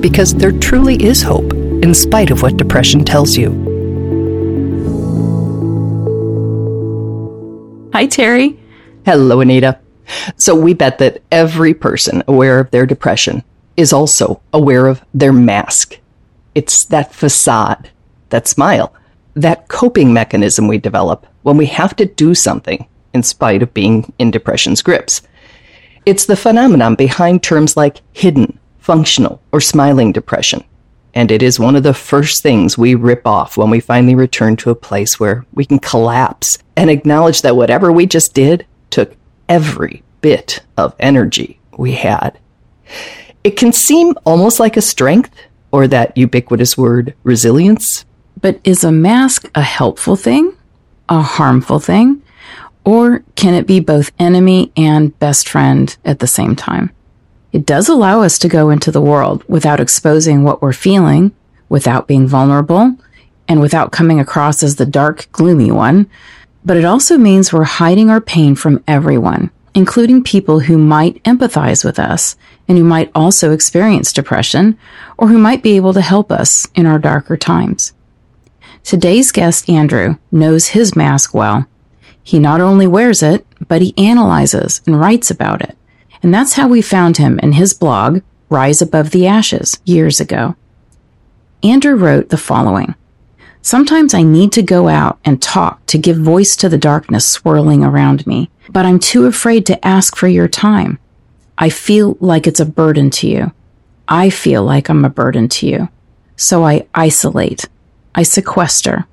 because there truly is hope in spite of what depression tells you. Hi, Terry. Hello, Anita. So, we bet that every person aware of their depression is also aware of their mask. It's that facade, that smile, that coping mechanism we develop when we have to do something in spite of being in depression's grips. It's the phenomenon behind terms like hidden functional, or smiling depression. And it is one of the first things we rip off when we finally return to a place where we can collapse and acknowledge that whatever we just did took every bit of energy we had. It can seem almost like a strength or that ubiquitous word resilience. But is a mask a helpful thing? A harmful thing? Or can it be both enemy and best friend at the same time? It does allow us to go into the world without exposing what we're feeling, without being vulnerable, and without coming across as the dark, gloomy one. But it also means we're hiding our pain from everyone, including people who might empathize with us and who might also experience depression or who might be able to help us in our darker times. Today's guest, Andrew, knows his mask well. He not only wears it, but he analyzes and writes about it. And that's how we found him in his blog, Rise Above the Ashes, years ago. Andrew wrote the following Sometimes I need to go out and talk to give voice to the darkness swirling around me, but I'm too afraid to ask for your time. I feel like it's a burden to you. I feel like I'm a burden to you. So I isolate. I sequester.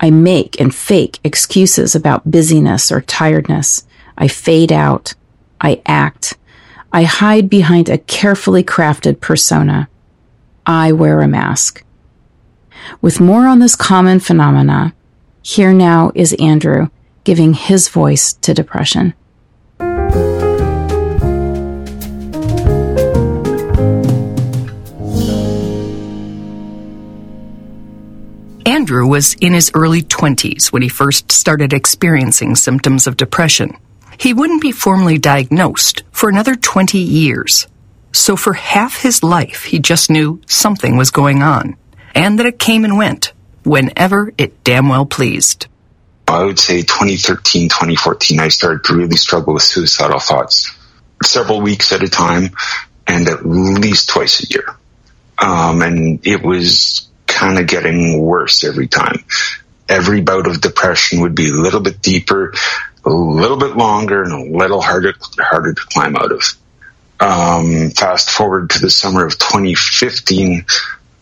I make and fake excuses about busyness or tiredness. I fade out. I act. I hide behind a carefully crafted persona. I wear a mask. With more on this common phenomena, here now is Andrew giving his voice to depression. Andrew was in his early 20s when he first started experiencing symptoms of depression. He wouldn't be formally diagnosed for another 20 years. So for half his life, he just knew something was going on and that it came and went whenever it damn well pleased. I would say 2013, 2014, I started to really struggle with suicidal thoughts several weeks at a time and at least twice a year. Um, and it was kind of getting worse every time. Every bout of depression would be a little bit deeper, a little bit longer and a little harder harder to climb out of. Um, fast forward to the summer of 2015,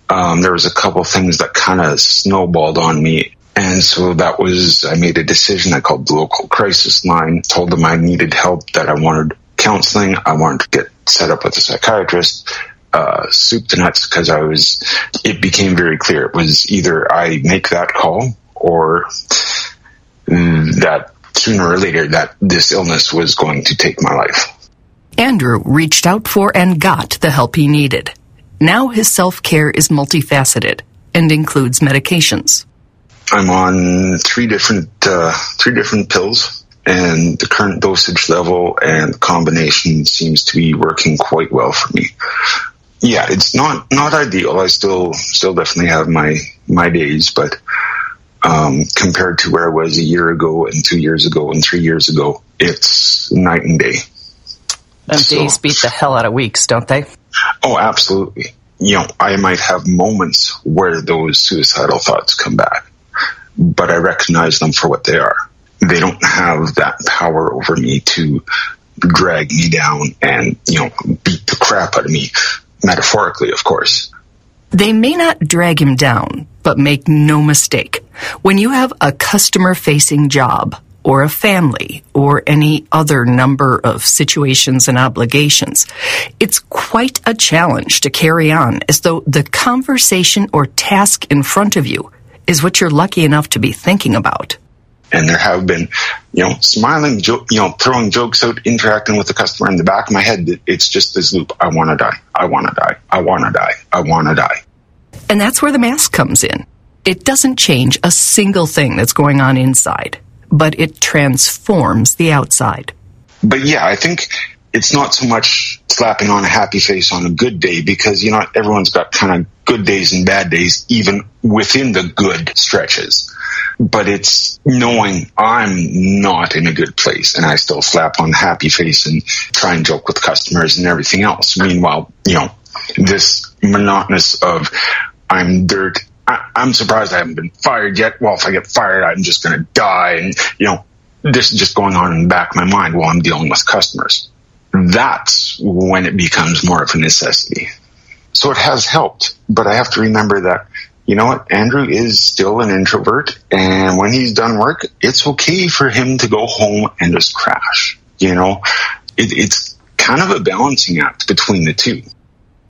um, there was a couple things that kind of snowballed on me. And so that was, I made a decision. I called the local crisis line, told them I needed help, that I wanted counseling. I wanted to get set up with a psychiatrist, uh, soup to nuts, because I was, it became very clear. It was either I make that call or that sooner or later that this illness was going to take my life. Andrew reached out for and got the help he needed. Now his self care is multifaceted and includes medications. I'm on three different uh, three different pills, and the current dosage level and combination seems to be working quite well for me. Yeah, it's not not ideal. I still still definitely have my my days, but um, compared to where I was a year ago and two years ago and three years ago. It's night and day. And so, days beat the hell out of weeks, don't they? Oh, absolutely. You know, I might have moments where those suicidal thoughts come back, but I recognize them for what they are. They don't have that power over me to drag me down and, you know, beat the crap out of me, metaphorically, of course. They may not drag him down, but make no mistake. When you have a customer facing job, or a family, or any other number of situations and obligations, it's quite a challenge to carry on as though the conversation or task in front of you is what you're lucky enough to be thinking about and there have been, you know, smiling, jo- you know, throwing jokes out, interacting with the customer. In the back of my head, it's just this loop. I want to die. I want to die. I want to die. I want to die. And that's where the mask comes in. It doesn't change a single thing that's going on inside, but it transforms the outside. But yeah, I think it's not so much slapping on a happy face on a good day because, you know, everyone's got kind of good days and bad days, even within the good stretches but it's knowing I'm not in a good place and I still slap on happy face and try and joke with customers and everything else. Meanwhile, you know, this monotonous of I'm dirt. I, am surprised I haven't been fired yet. Well, if I get fired, I'm just going to die. And, you know, this is just going on in the back of my mind while I'm dealing with customers. That's when it becomes more of a necessity. So it has helped, but I have to remember that you know what? Andrew is still an introvert, and when he's done work, it's okay for him to go home and just crash. You know, it, it's kind of a balancing act between the two.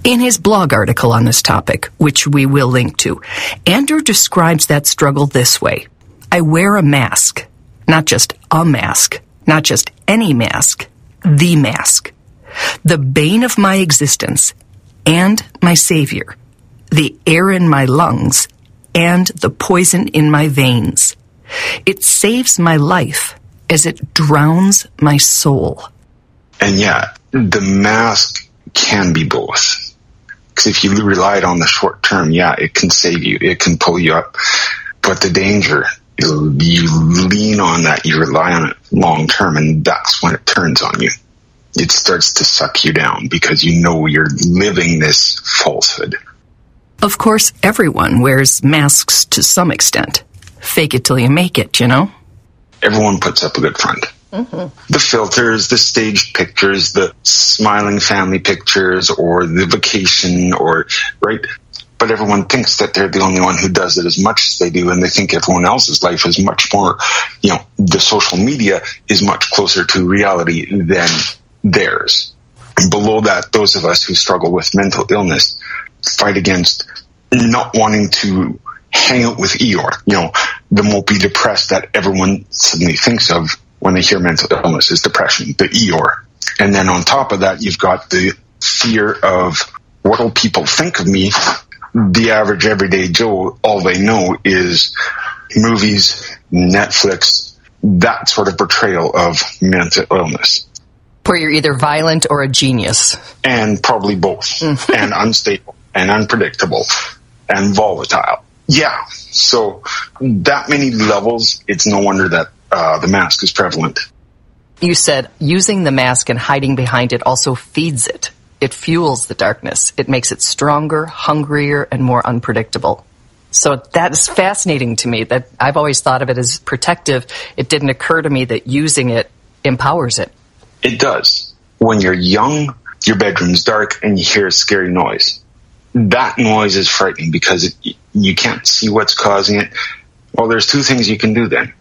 In his blog article on this topic, which we will link to, Andrew describes that struggle this way. I wear a mask, not just a mask, not just any mask, the mask, the bane of my existence and my savior the air in my lungs, and the poison in my veins. It saves my life as it drowns my soul. And yeah, the mask can be both. Because if you relied on the short term, yeah, it can save you, it can pull you up. But the danger, you lean on that, you rely on it long term, and that's when it turns on you. It starts to suck you down because you know you're living this falsehood. Of course, everyone wears masks to some extent. Fake it till you make it, you know? Everyone puts up a good front. Mm-hmm. The filters, the staged pictures, the smiling family pictures, or the vacation, or, right? But everyone thinks that they're the only one who does it as much as they do, and they think everyone else's life is much more, you know, the social media is much closer to reality than theirs. And below that, those of us who struggle with mental illness fight against not wanting to hang out with Eeyore, you know, the mopey depressed that everyone suddenly thinks of when they hear mental illness is depression, the Eeyore. And then on top of that, you've got the fear of what will people think of me? The average everyday Joe, all they know is movies, Netflix, that sort of portrayal of mental illness. Where you're either violent or a genius. And probably both. Mm. and unstable and unpredictable and volatile. Yeah. So that many levels, it's no wonder that uh, the mask is prevalent. You said using the mask and hiding behind it also feeds it. It fuels the darkness. It makes it stronger, hungrier, and more unpredictable. So that is fascinating to me that I've always thought of it as protective. It didn't occur to me that using it empowers it. It does. When you're young, your bedroom's dark and you hear a scary noise that noise is frightening because it, you can't see what's causing it. Well, there's two things you can do then.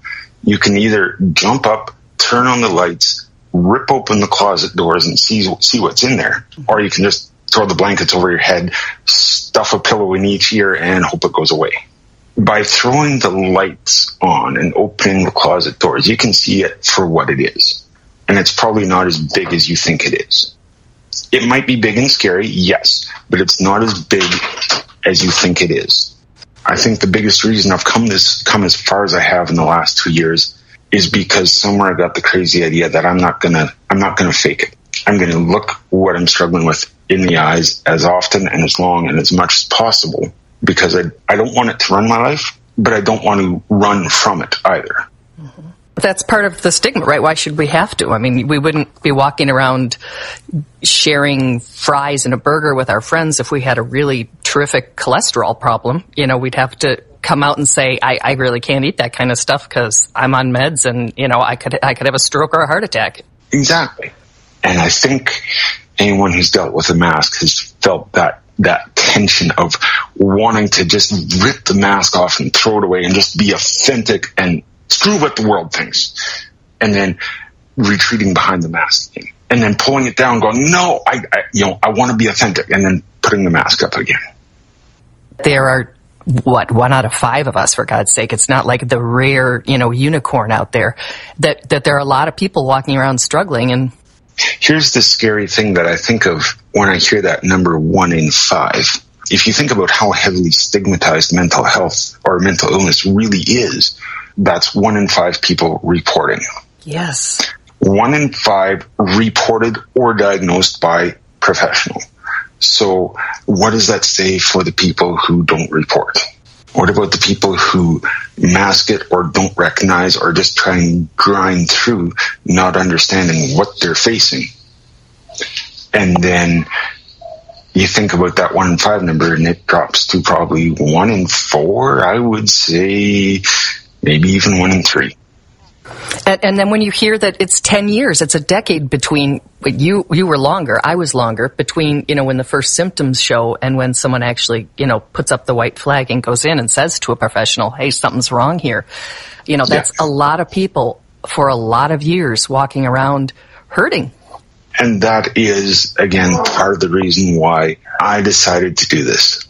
You can either jump up, turn on the lights, rip open the closet doors and see, see what's in there, or you can just throw the blankets over your head, stuff a pillow in each ear and hope it goes away. By throwing the lights on and opening the closet doors, you can see it for what it is. And it's probably not as big as you think it is. It might be big and scary, yes, but it's not as big as you think it is. I think the biggest reason I've come this come as far as I have in the last two years is because somewhere I got the crazy idea that I'm not gonna I'm not gonna fake it. I'm gonna look what I'm struggling with in the eyes as often and as long and as much as possible because I I don't want it to run my life, but I don't want to run from it either. Mm-hmm that's part of the stigma, right? Why should we have to? I mean, we wouldn't be walking around sharing fries and a burger with our friends if we had a really terrific cholesterol problem. You know, we'd have to come out and say, I, I really can't eat that kind of stuff because I'm on meds and, you know, I could, I could have a stroke or a heart attack. Exactly. And I think anyone who's dealt with a mask has felt that that tension of wanting to just rip the mask off and throw it away and just be authentic and screw what the world thinks. And then retreating behind the mask thing. And then pulling it down going, no, I, I you know, I want to be authentic. And then putting the mask up again. There are what one out of five of us for god's sake it's not like the rare you know unicorn out there that that there are a lot of people walking around struggling and here's the scary thing that i think of when i hear that number one in five if you think about how heavily stigmatized mental health or mental illness really is that's one in five people reporting yes one in five reported or diagnosed by professional so what does that say for the people who don't report? What about the people who mask it or don't recognize or just try and grind through not understanding what they're facing? And then you think about that one in five number and it drops to probably one in four, I would say maybe even one in three. And, and, then when you hear that it's 10 years, it's a decade between you, you were longer, I was longer between, you know, when the first symptoms show and when someone actually, you know, puts up the white flag and goes in and says to a professional, Hey, something's wrong here. You know, that's yeah. a lot of people for a lot of years walking around hurting. And that is, again, part of the reason why I decided to do this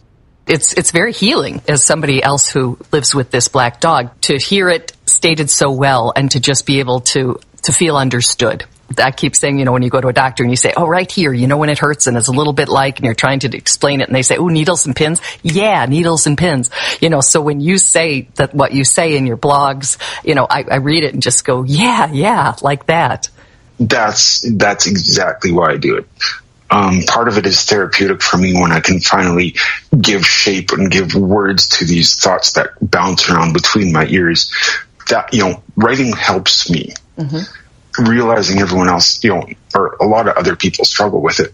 it's it's very healing as somebody else who lives with this black dog to hear it stated so well and to just be able to to feel understood. I keep saying, you know, when you go to a doctor and you say, "Oh, right here," you know, when it hurts and it's a little bit like, and you're trying to explain it, and they say, "Oh, needles and pins." Yeah, needles and pins. You know, so when you say that what you say in your blogs, you know, I, I read it and just go, "Yeah, yeah," like that. That's that's exactly why I do it. Um, part of it is therapeutic for me when I can finally give shape and give words to these thoughts that bounce around between my ears. That, you know, writing helps me. Mm-hmm. Realizing everyone else, you know, or a lot of other people struggle with it.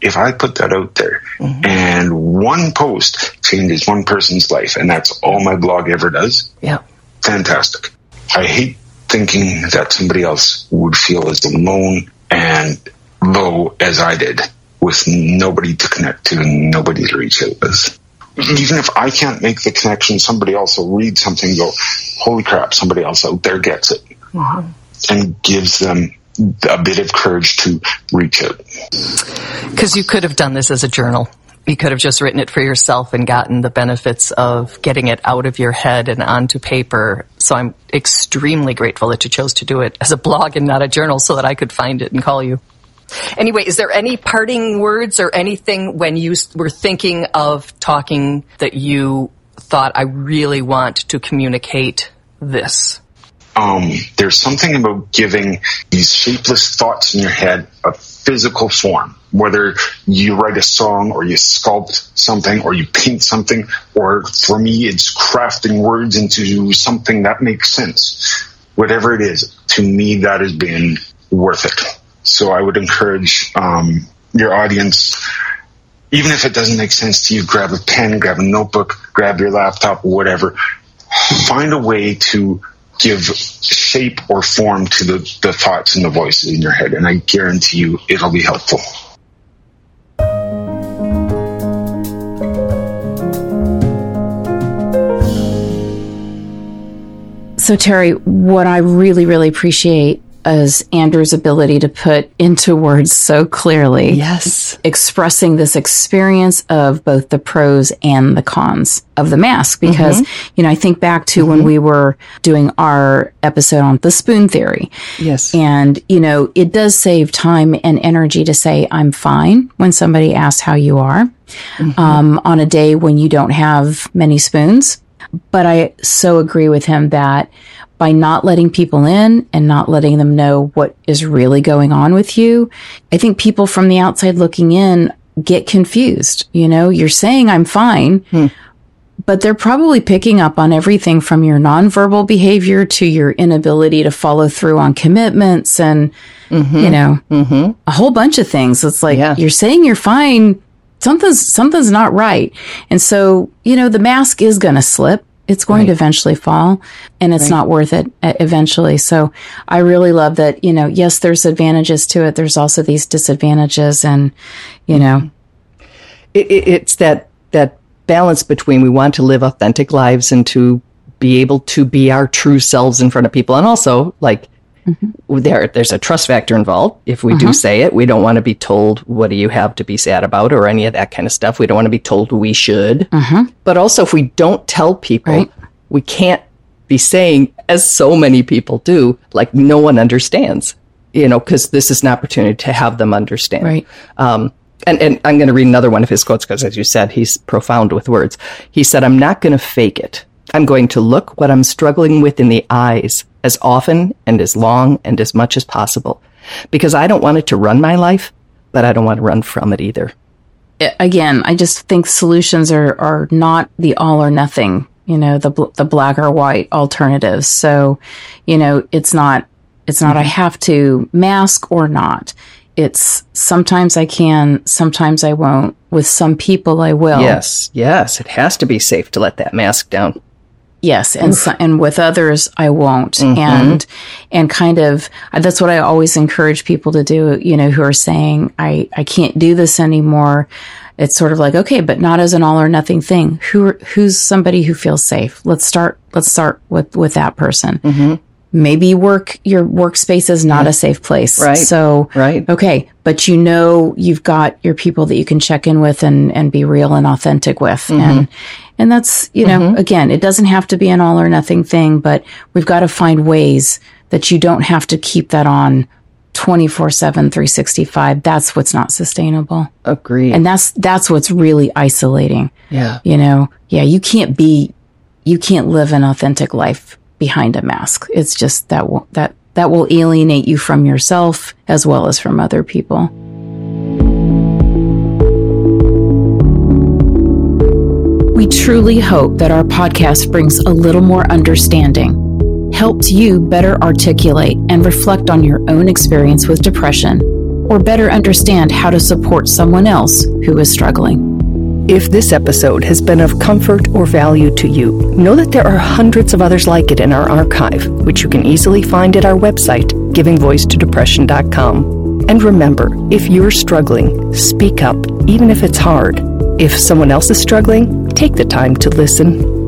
If I put that out there mm-hmm. and one post changes one person's life and that's all my blog ever does, yeah, fantastic. I hate thinking that somebody else would feel as alone and low as I did with nobody to connect to and nobody to reach out with. Even if I can't make the connection, somebody else will read something and go, holy crap, somebody else out there gets it. Mm-hmm. And gives them a bit of courage to reach out. Because you could have done this as a journal. You could have just written it for yourself and gotten the benefits of getting it out of your head and onto paper. So I'm extremely grateful that you chose to do it as a blog and not a journal so that I could find it and call you. Anyway, is there any parting words or anything when you were thinking of talking that you thought I really want to communicate this? Um, there's something about giving these shapeless thoughts in your head a physical form. Whether you write a song or you sculpt something or you paint something, or for me, it's crafting words into something that makes sense. Whatever it is, to me, that has been worth it. So I would encourage um, your audience, even if it doesn't make sense to you, grab a pen, grab a notebook, grab your laptop, whatever. Find a way to give shape or form to the, the thoughts and the voices in your head, and I guarantee you it'll be helpful. So, Terry, what I really, really appreciate as Andrew's ability to put into words so clearly. Yes. Expressing this experience of both the pros and the cons of the mask. Because, mm-hmm. you know, I think back to mm-hmm. when we were doing our episode on the spoon theory. Yes. And, you know, it does save time and energy to say, I'm fine when somebody asks how you are mm-hmm. um, on a day when you don't have many spoons. But I so agree with him that by not letting people in and not letting them know what is really going on with you. I think people from the outside looking in get confused. You know, you're saying I'm fine, hmm. but they're probably picking up on everything from your nonverbal behavior to your inability to follow through on commitments and, mm-hmm. you know, mm-hmm. a whole bunch of things. It's like yeah. you're saying you're fine. Something's, something's not right. And so, you know, the mask is going to slip it's going Right. to eventually fall and it's Right. not worth it eventually. So I really love that, you know, yes, there's advantages to it. There's also these disadvantages and, you know, mm-hmm. it, it, it's that that balance between we want to live authentic lives and to be able to be our true selves in front of people, and also like Mm-hmm. there there's a trust factor involved. If we do mm-hmm. say it, we don't want to be told what do you have to be sad about or any of that kind of stuff. We don't want to be told we should. Mm-hmm. But also, if we don't tell people, Right. we can't be saying, as so many people do, like no one understands. You know, because this is an opportunity to have them understand. Right. Um, and, and I'm going to read another one of his quotes because, as you said, he's profound with words. He said, I'm not going to fake it. I'm going to look what I'm struggling with in the eyes as often and as long and as much as possible because I don't want it to run my life, but I don't want to run from it either. Again, I just think solutions are, are not the all or nothing, you know, the, the black or white alternatives. So, you know, it's not, it's not, I mm-hmm. have to mask or not. It's sometimes I can, sometimes I won't. With some people, I will. Yes, yes, it has to be safe to let that mask down. Yes, and so, and with others I won't, mm-hmm. and and kind of that's what I always encourage people to do. You know, who are saying I I can't do this anymore. It's sort of like okay, but not as an all or nothing thing. Who who's somebody who feels safe? Let's start. Let's start with with that person. Mm-hmm. Maybe work your workspace is not a mm-hmm. safe place, Right. So Right. Okay, but you know you've got your people that you can check in with and, and be real and authentic with. Mm-hmm. And and that's, you know, mm-hmm. again, it doesn't have to be an all or nothing thing, but we've got to find ways that you don't have to keep that on 24/7 365. That's what's not sustainable. Agreed. And that's that's what's really isolating. yeah. You know, yeah, you can't be you can't live an authentic life behind a mask. It's just that that that will alienate you from yourself as well as from other people. We truly hope that our podcast brings a little more understanding, helps you better articulate and reflect on your own experience with depression, or better understand how to support someone else who is struggling. If this episode has been of comfort or value to you, know that there are hundreds of others like it in our archive, which you can easily find at our website, givingvoicetodepression.com. And remember, if you're struggling, speak up, even if it's hard. If someone else is struggling, take the time to listen.